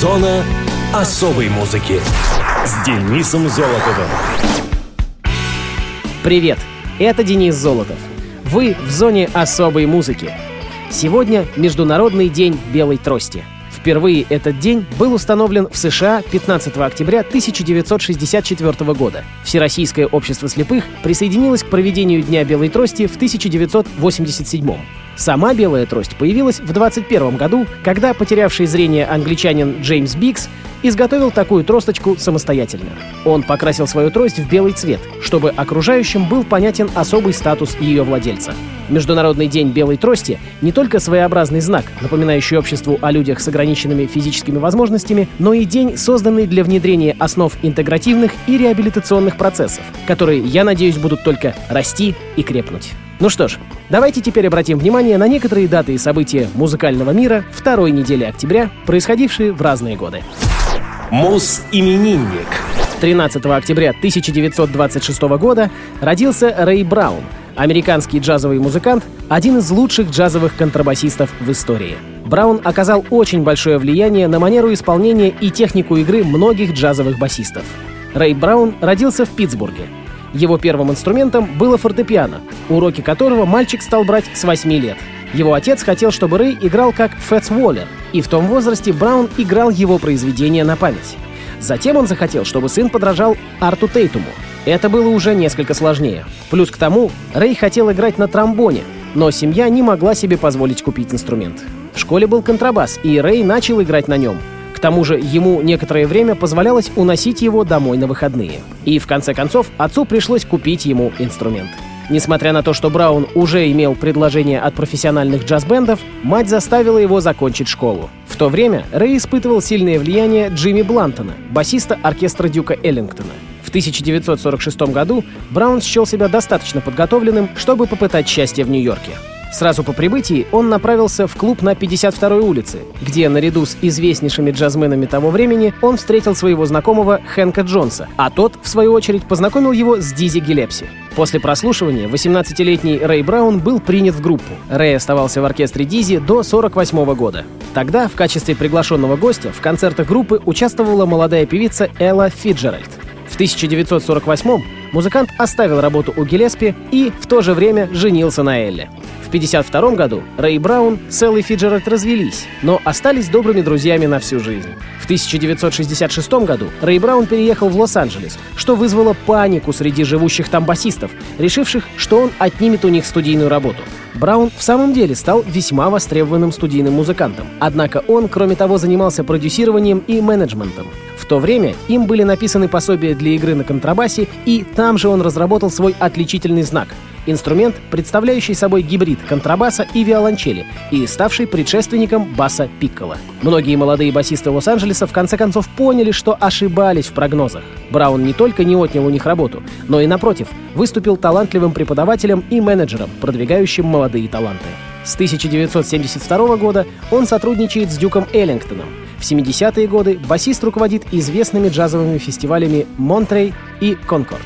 Зона особой музыки с Денисом Золотовым. Привет, это Денис Золотов. Вы в зоне особой музыки. Сегодня Международный день белой трости. Впервые этот день был установлен в США 15 октября 1964 года. Всероссийское общество слепых присоединилось к проведению Дня белой трости в 1987 Сама белая трость появилась в 21 году, когда потерявший зрение англичанин Джеймс Бикс изготовил такую тросточку самостоятельно. Он покрасил свою трость в белый цвет, чтобы окружающим был понятен особый статус ее владельца. Международный день белой трости не только своеобразный знак, напоминающий обществу о людях с ограниченными физическими возможностями, но и день, созданный для внедрения основ интегративных и реабилитационных процессов, которые, я надеюсь, будут только расти и крепнуть. Ну что ж, давайте теперь обратим внимание на некоторые даты и события музыкального мира второй недели октября, происходившие в разные годы. Мус-именинник. 13 октября 1926 года родился Рэй Браун, американский джазовый музыкант, один из лучших джазовых контрабасистов в истории. Браун оказал очень большое влияние на манеру исполнения и технику игры многих джазовых басистов. Рэй Браун родился в Питтсбурге. Его первым инструментом было фортепиано, уроки которого мальчик стал брать с 8 лет. Его отец хотел, чтобы Рэй играл как Фэтс Уоллер, и в том возрасте Браун играл его произведения на память. Затем он захотел, чтобы сын подражал Арту Тейтуму. Это было уже несколько сложнее. Плюс к тому, Рэй хотел играть на тромбоне, но семья не могла себе позволить купить инструмент. В школе был контрабас, и Рэй начал играть на нем. К тому же ему некоторое время позволялось уносить его домой на выходные. И в конце концов отцу пришлось купить ему инструмент. Несмотря на то, что Браун уже имел предложение от профессиональных джаз-бендов, мать заставила его закончить школу. В то время Рэй испытывал сильное влияние Джимми Блантона, басиста оркестра Дюка Эллингтона. В 1946 году Браун счел себя достаточно подготовленным, чтобы попытать счастье в Нью-Йорке. Сразу по прибытии он направился в клуб на 52-й улице, где наряду с известнейшими джазменами того времени он встретил своего знакомого Хэнка Джонса, а тот, в свою очередь, познакомил его с Дизи Гиллепси. После прослушивания 18-летний Рэй Браун был принят в группу. Рэй оставался в оркестре Дизи до 48 года. Тогда в качестве приглашенного гостя в концертах группы участвовала молодая певица Элла Фиджеральд. В 1948 музыкант оставил работу у Гиллеспи и в то же время женился на Элле. В 1952 году Рэй Браун с Эллой Фиджеральд развелись, но остались добрыми друзьями на всю жизнь. В 1966 году Рэй Браун переехал в Лос-Анджелес, что вызвало панику среди живущих там басистов, решивших, что он отнимет у них студийную работу. Браун в самом деле стал весьма востребованным студийным музыкантом. Однако он, кроме того, занимался продюсированием и менеджментом. То время им были написаны пособия для игры на контрабасе, и там же он разработал свой отличительный знак — Инструмент, представляющий собой гибрид контрабаса и виолончели и ставший предшественником баса пиккола. Многие молодые басисты Лос-Анджелеса в конце концов поняли, что ошибались в прогнозах. Браун не только не отнял у них работу, но и, напротив, выступил талантливым преподавателем и менеджером, продвигающим молодые таланты. С 1972 года он сотрудничает с Дюком Эллингтоном. В 70-е годы басист руководит известными джазовыми фестивалями «Монтрей» и «Конкорд».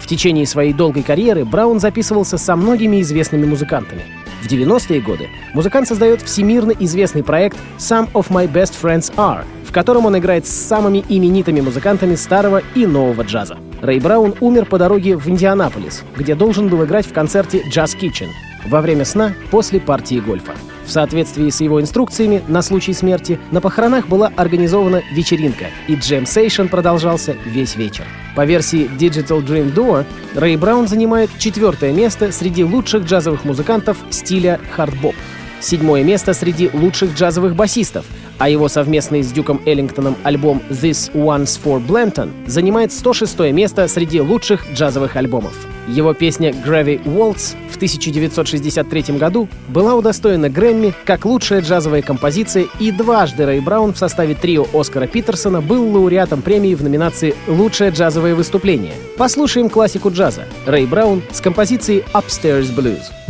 В течение своей долгой карьеры Браун записывался со многими известными музыкантами. В 90-е годы музыкант создает всемирно известный проект «Some of My Best Friends Are», в котором он играет с самыми именитыми музыкантами старого и нового джаза. Рэй Браун умер по дороге в Индианаполис, где должен был играть в концерте «Jazz Kitchen» во время сна после партии гольфа. В соответствии с его инструкциями на случай смерти на похоронах была организована вечеринка, и джем-сейшн продолжался весь вечер. По версии Digital Dream Door, Рэй Браун занимает четвертое место среди лучших джазовых музыкантов стиля хардбоп, седьмое место среди лучших джазовых басистов, а его совместный с Дюком Эллингтоном альбом This One's for Blanton занимает 106 место среди лучших джазовых альбомов. Его песня «Gravy Waltz» в 1963 году была удостоена Грэмми как лучшая джазовая композиция, и дважды Рэй Браун в составе трио Оскара Питерсона был лауреатом премии в номинации «Лучшее джазовое выступление». Послушаем классику джаза Рэй Браун с композицией «Upstairs Blues».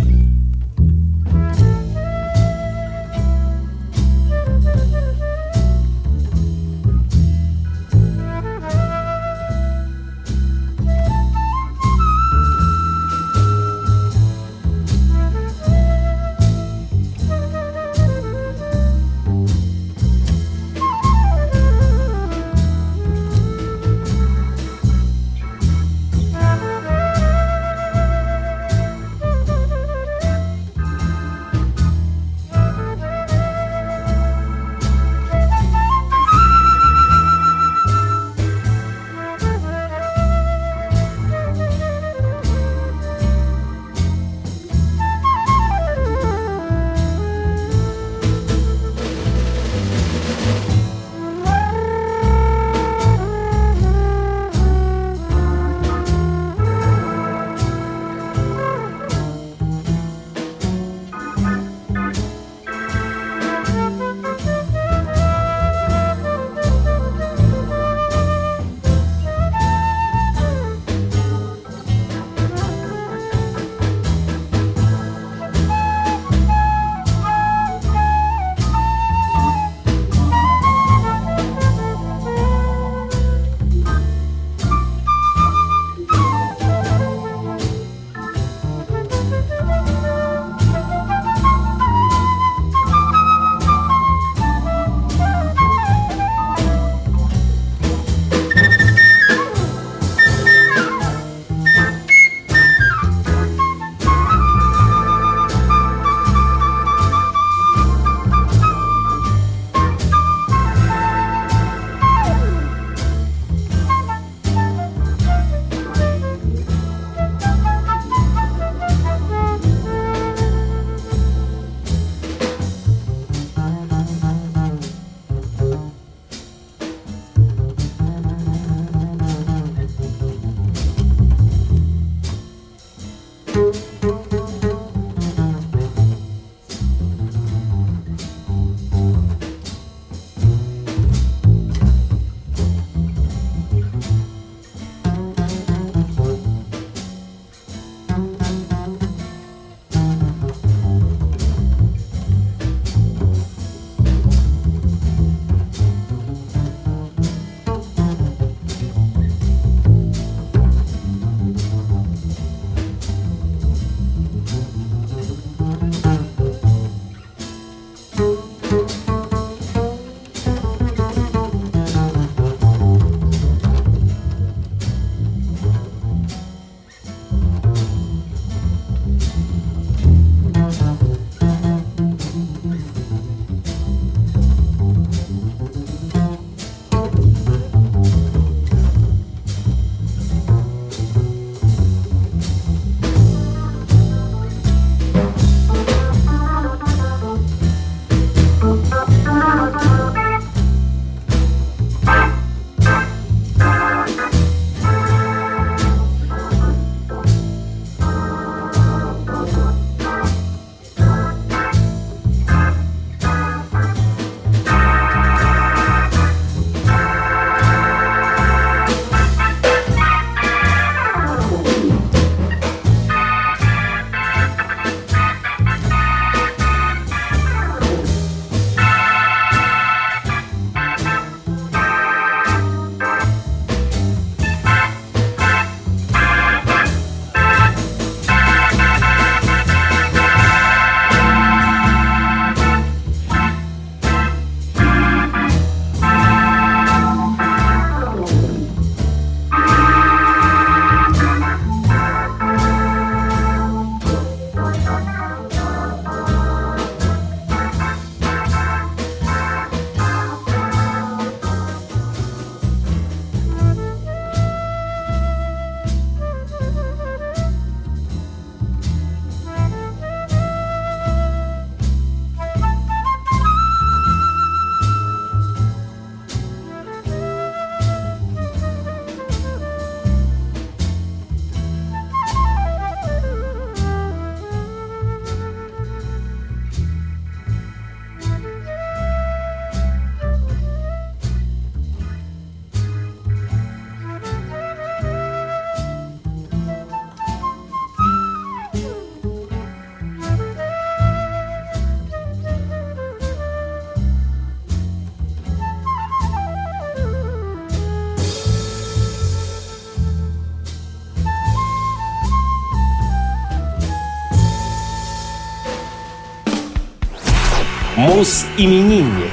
Блюз-именинник.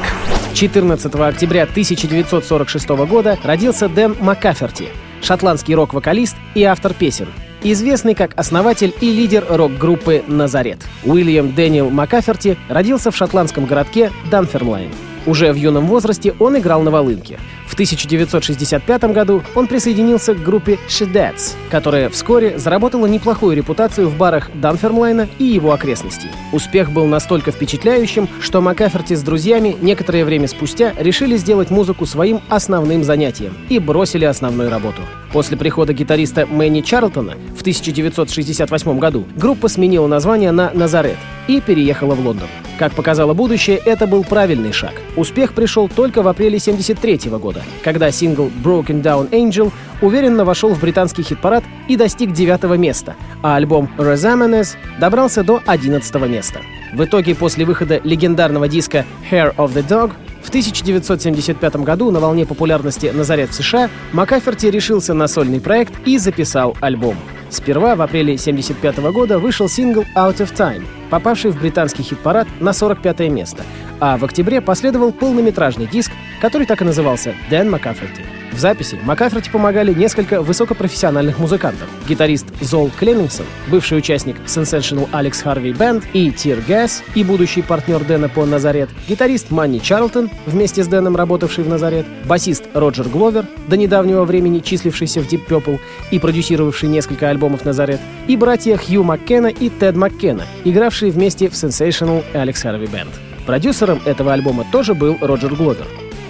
14 октября 1946 года родился Дэн Маккаферти, шотландский рок-вокалист и автор песен, известный как основатель и лидер рок-группы «Nazareth». Уильям Дэниел Маккаферти родился в шотландском городке Данфермлайн. Уже в юном возрасте он играл на волынке. В 1965 году он присоединился к группе Shadettes, которая вскоре заработала неплохую репутацию в барах Данфермлайна и его окрестностей. Успех был настолько впечатляющим, что Маккаферти с друзьями некоторое время спустя решили сделать музыку своим основным занятием и бросили основную работу. После прихода гитариста Мэнни Чарлтона в 1968 году группа сменила название на «Назарет» и переехала в Лондон. Как показало будущее, это был правильный шаг. Успех пришел только в апреле 1973 года, когда сингл «Broken Down Angel» уверенно вошел в британский хит-парад и достиг девятого места, а альбом «Resamenes» добрался до одиннадцатого места. В итоге, после выхода легендарного диска «Hair of the Dog» в 1975 году на волне популярности «Назарет» в США Макаферти решился на сольный проект и записал альбом. Сперва в апреле 1975 года вышел сингл «Out of Time», попавший в британский хит-парад на 45 место, а в октябре последовал полнометражный диск, который так и назывался «Дэн Макаферти». В записи Макаферти помогали несколько высокопрофессиональных музыкантов. Гитарист Зол Клеммингсон, бывший участник Sensational Alex Harvey Band и Tear Gas и будущий партнер Дэна по Назарет, гитарист Манни Чарлтон, вместе с Дэном работавший в Назарет, басист Роджер Гловер, до недавнего времени числившийся в Deep Purple и продюсировавший несколько альбомов Назарет, и братья Хью Маккена и Тед Маккена, игравшие вместе в Sensational Alex Harvey Band. Продюсером этого альбома тоже был Роджер Гловер.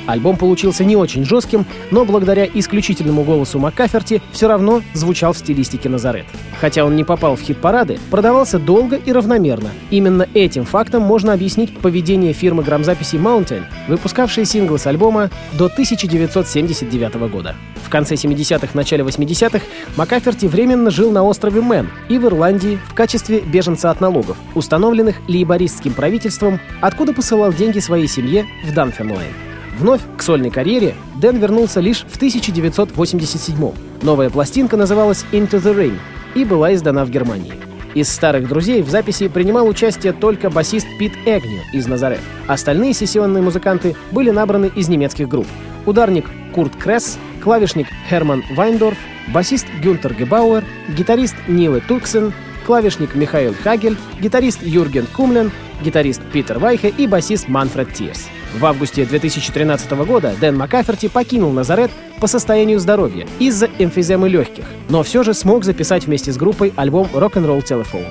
Альбом получился не очень жестким, но благодаря исключительному голосу Маккаферти все равно звучал в стилистике Назарет. Хотя он не попал в хит-парады, продавался долго и равномерно. Именно этим фактом можно объяснить поведение фирмы грамзаписи Mountain, выпускавшей синглы с альбома до 1979 года. В конце 70-х, начале 80-х Маккаферти временно жил на острове Мэн и в Ирландии в качестве беженца от налогов, установленных лейбористским правительством, откуда посылал деньги своей семье в Данфермлайн. Вновь к сольной карьере Дэн вернулся лишь в 1987 Новая пластинка называлась «Into the Rain» и была издана в Германии. Из старых друзей в записи принимал участие только басист Пит Эгню из Назарет. Остальные сессионные музыканты были набраны из немецких групп. Ударник Курт Кресс, клавишник Херман Вайндорф, басист Гюнтер Гебауэр, гитарист Ниле Туксен, клавишник Михаил Хагель, гитарист Юрген Кумлен, гитарист Питер Вайхе и басист Манфред Тирс. В августе 2013 года Дэн Маккаферти покинул Назарет по состоянию здоровья из-за эмфиземы легких, но все же смог записать вместе с группой альбом Rock'n'Roll Telephone.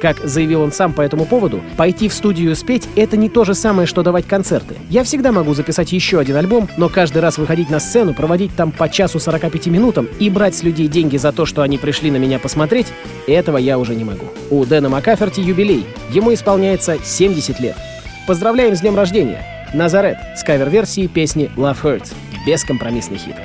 Как заявил он сам по этому поводу, пойти в студию спеть — это не то же самое, что давать концерты. Я всегда могу записать еще один альбом, но каждый раз выходить на сцену, проводить там по часу 45 минутам и брать с людей деньги за то, что они пришли на меня посмотреть, этого я уже не могу. У Дэна Маккаферти юбилей. Ему исполняется 70 лет. Поздравляем с днем рождения! Назарет с кавер-версией песни Love Hurts. Бескомпромиссный хит.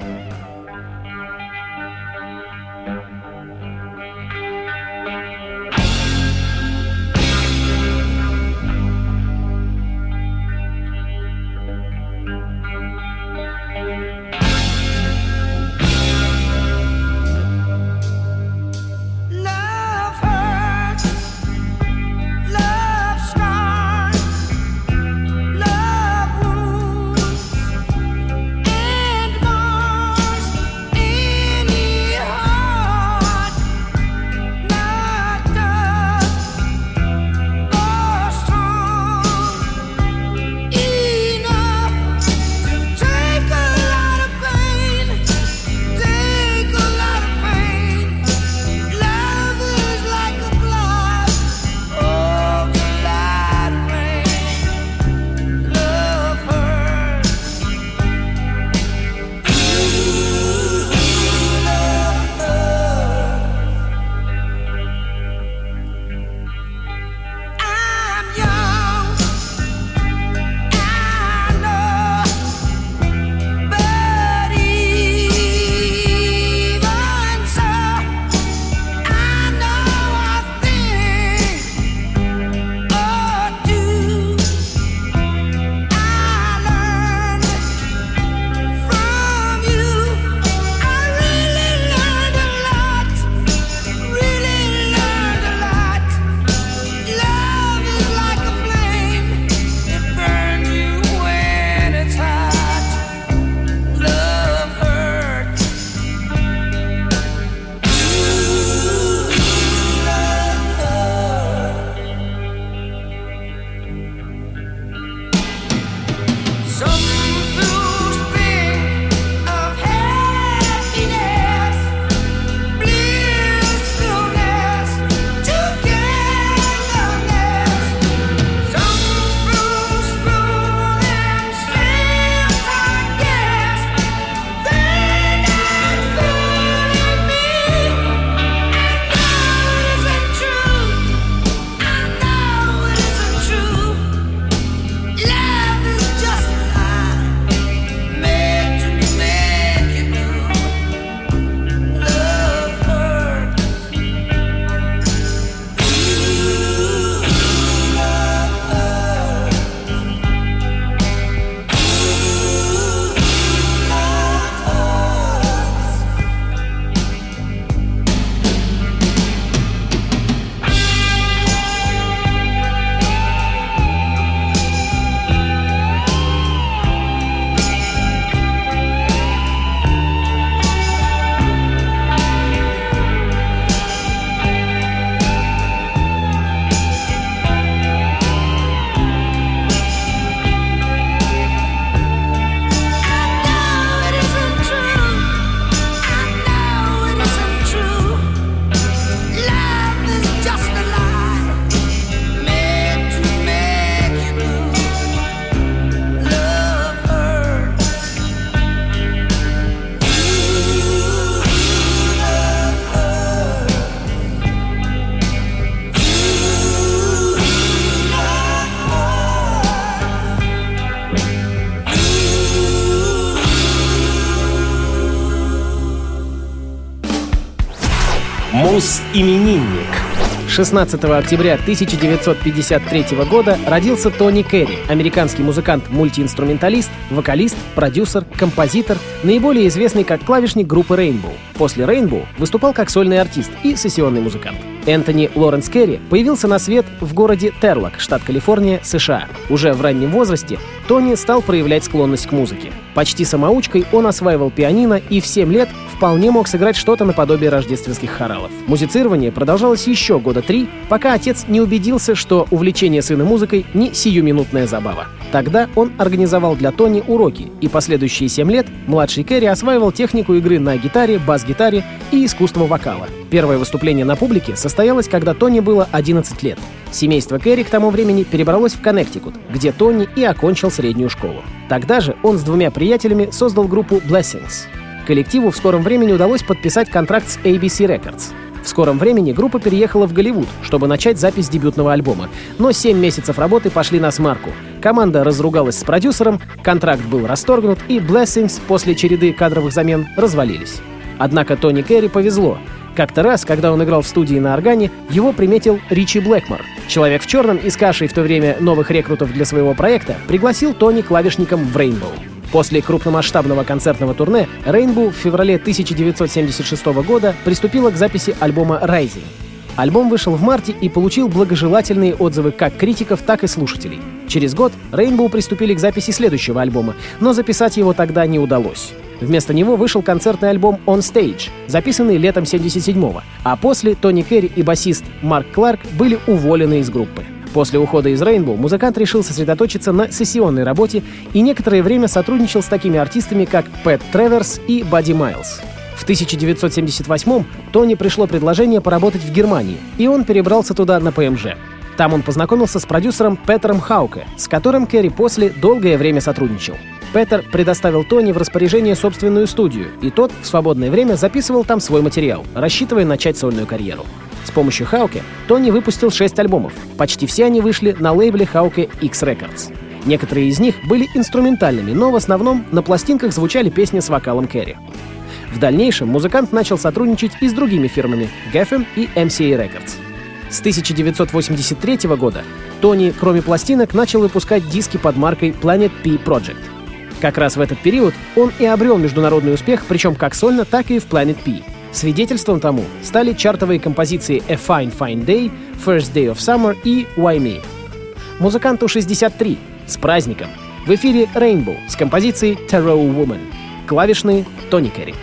Мус-именинник. 16 октября 1953 года родился Тони Керри, американский музыкант-мультиинструменталист, вокалист, продюсер, композитор, наиболее известный как клавишник группы Rainbow. После Rainbow выступал как сольный артист и сессионный музыкант. Энтони Лоренс Керри появился на свет в городе Терлок, штат Калифорния, США. Уже в раннем возрасте Тони стал проявлять склонность к музыке. Почти самоучкой он осваивал пианино и в 7 лет вполне мог сыграть что-то наподобие рождественских хоралов. Музицирование продолжалось еще года три, пока отец не убедился, что увлечение сына музыкой не сиюминутная забава. Тогда он организовал для Тони уроки, и последующие 7 лет младший Керри осваивал технику игры на гитаре, бас-гитаре и искусство вокала. Первое выступление на публике состоялось, когда Тони было 11 лет. Семейство Керри к тому времени перебралось в Коннектикут, где Тони и окончил среднюю школу. Тогда же он с двумя приятелями создал группу Blessings. Коллективу в скором времени удалось подписать контракт с ABC Records. В скором времени группа переехала в Голливуд, чтобы начать запись дебютного альбома. Но 7 месяцев работы пошли на смарку. Команда разругалась с продюсером, контракт был расторгнут, и Blessings после череды кадровых замен развалились. Однако Тони Керри повезло. Как-то раз, когда он играл в студии на органе, его приметил Ричи Блэкмор. Человек в черном, искавший в то время новых рекрутов для своего проекта, пригласил Тони клавишником в Rainbow. После крупномасштабного концертного турне Rainbow в феврале 1976 года приступила к записи альбома Rising. Альбом вышел в марте и получил благожелательные отзывы как критиков, так и слушателей. Через год Rainbow приступили к записи следующего альбома, но записать его тогда не удалось. Вместо него вышел концертный альбом On Stage, записанный летом 77-го, а после Тони Керри и басист Марк Кларк были уволены из группы. После ухода из Rainbow музыкант решил сосредоточиться на сессионной работе и некоторое время сотрудничал с такими артистами, как Пэт Треверс и Бадди Майлз. В 1978-м Тони пришло предложение поработать в Германии, и он перебрался туда на ПМЖ. Там он познакомился с продюсером Петером Хауке, с которым Керри после долгое время сотрудничал. Петер предоставил Тони в распоряжение собственную студию, и тот в свободное время записывал там свой материал, рассчитывая начать сольную карьеру. С помощью Хауке Тони выпустил шесть альбомов. Почти все они вышли на лейбле Хауке X Records. Некоторые из них были инструментальными, но в основном на пластинках звучали песни с вокалом Керри. В дальнейшем музыкант начал сотрудничать и с другими фирмами Geffen и MCA Records. С 1983 года Тони, кроме пластинок, начал выпускать диски под маркой Planet P Project. Как раз в этот период он и обрел международный успех, причем как сольно, так и в Planet P. Свидетельством тому стали чартовые композиции «A Fine Fine Day», «First Day of Summer» и «Why Me». Музыканту 63. С праздником! В эфире Rainbow с композицией «Tarot Woman». Клавишные Тони Керри.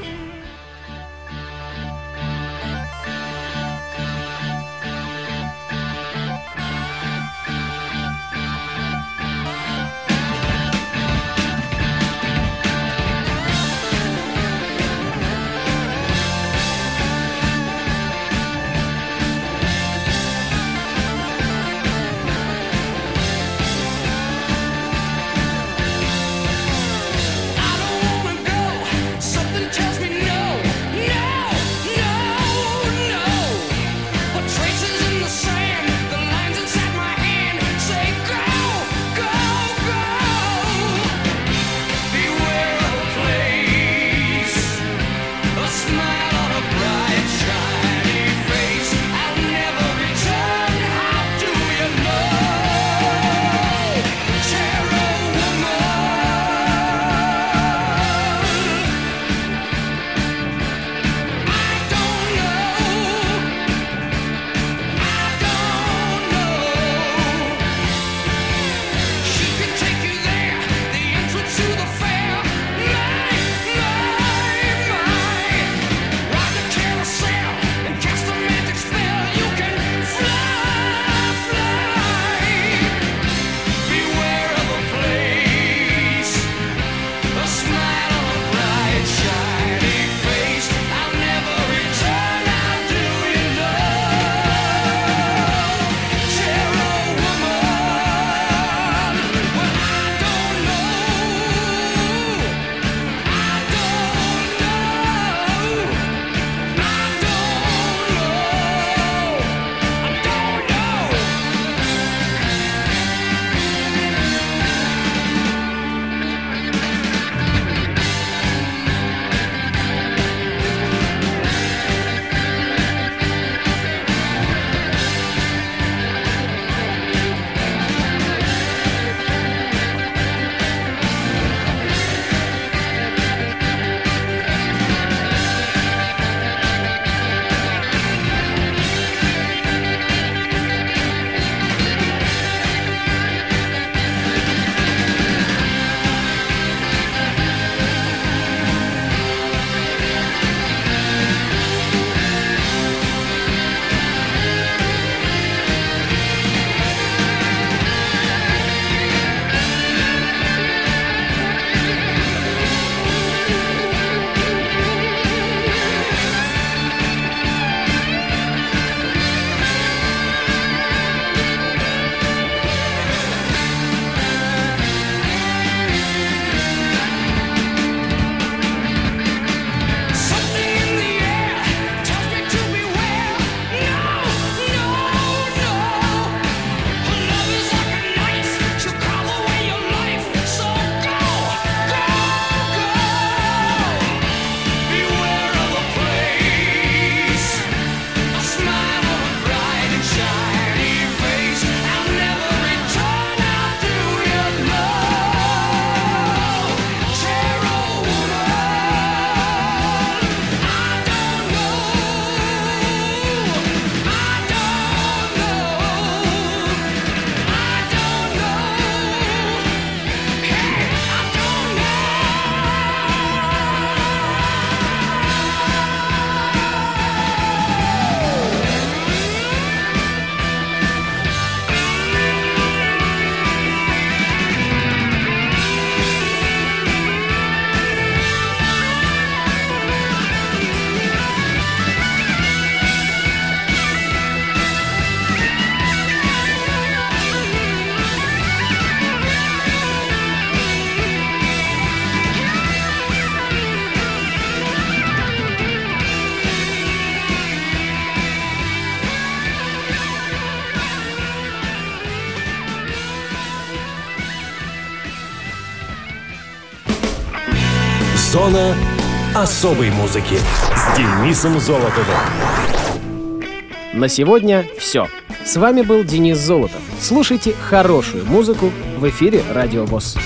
Зона особой музыки с Денисом Золотовым. На сегодня все. С вами был Денис Золотов. Слушайте хорошую музыку в эфире Радио ВОЗ.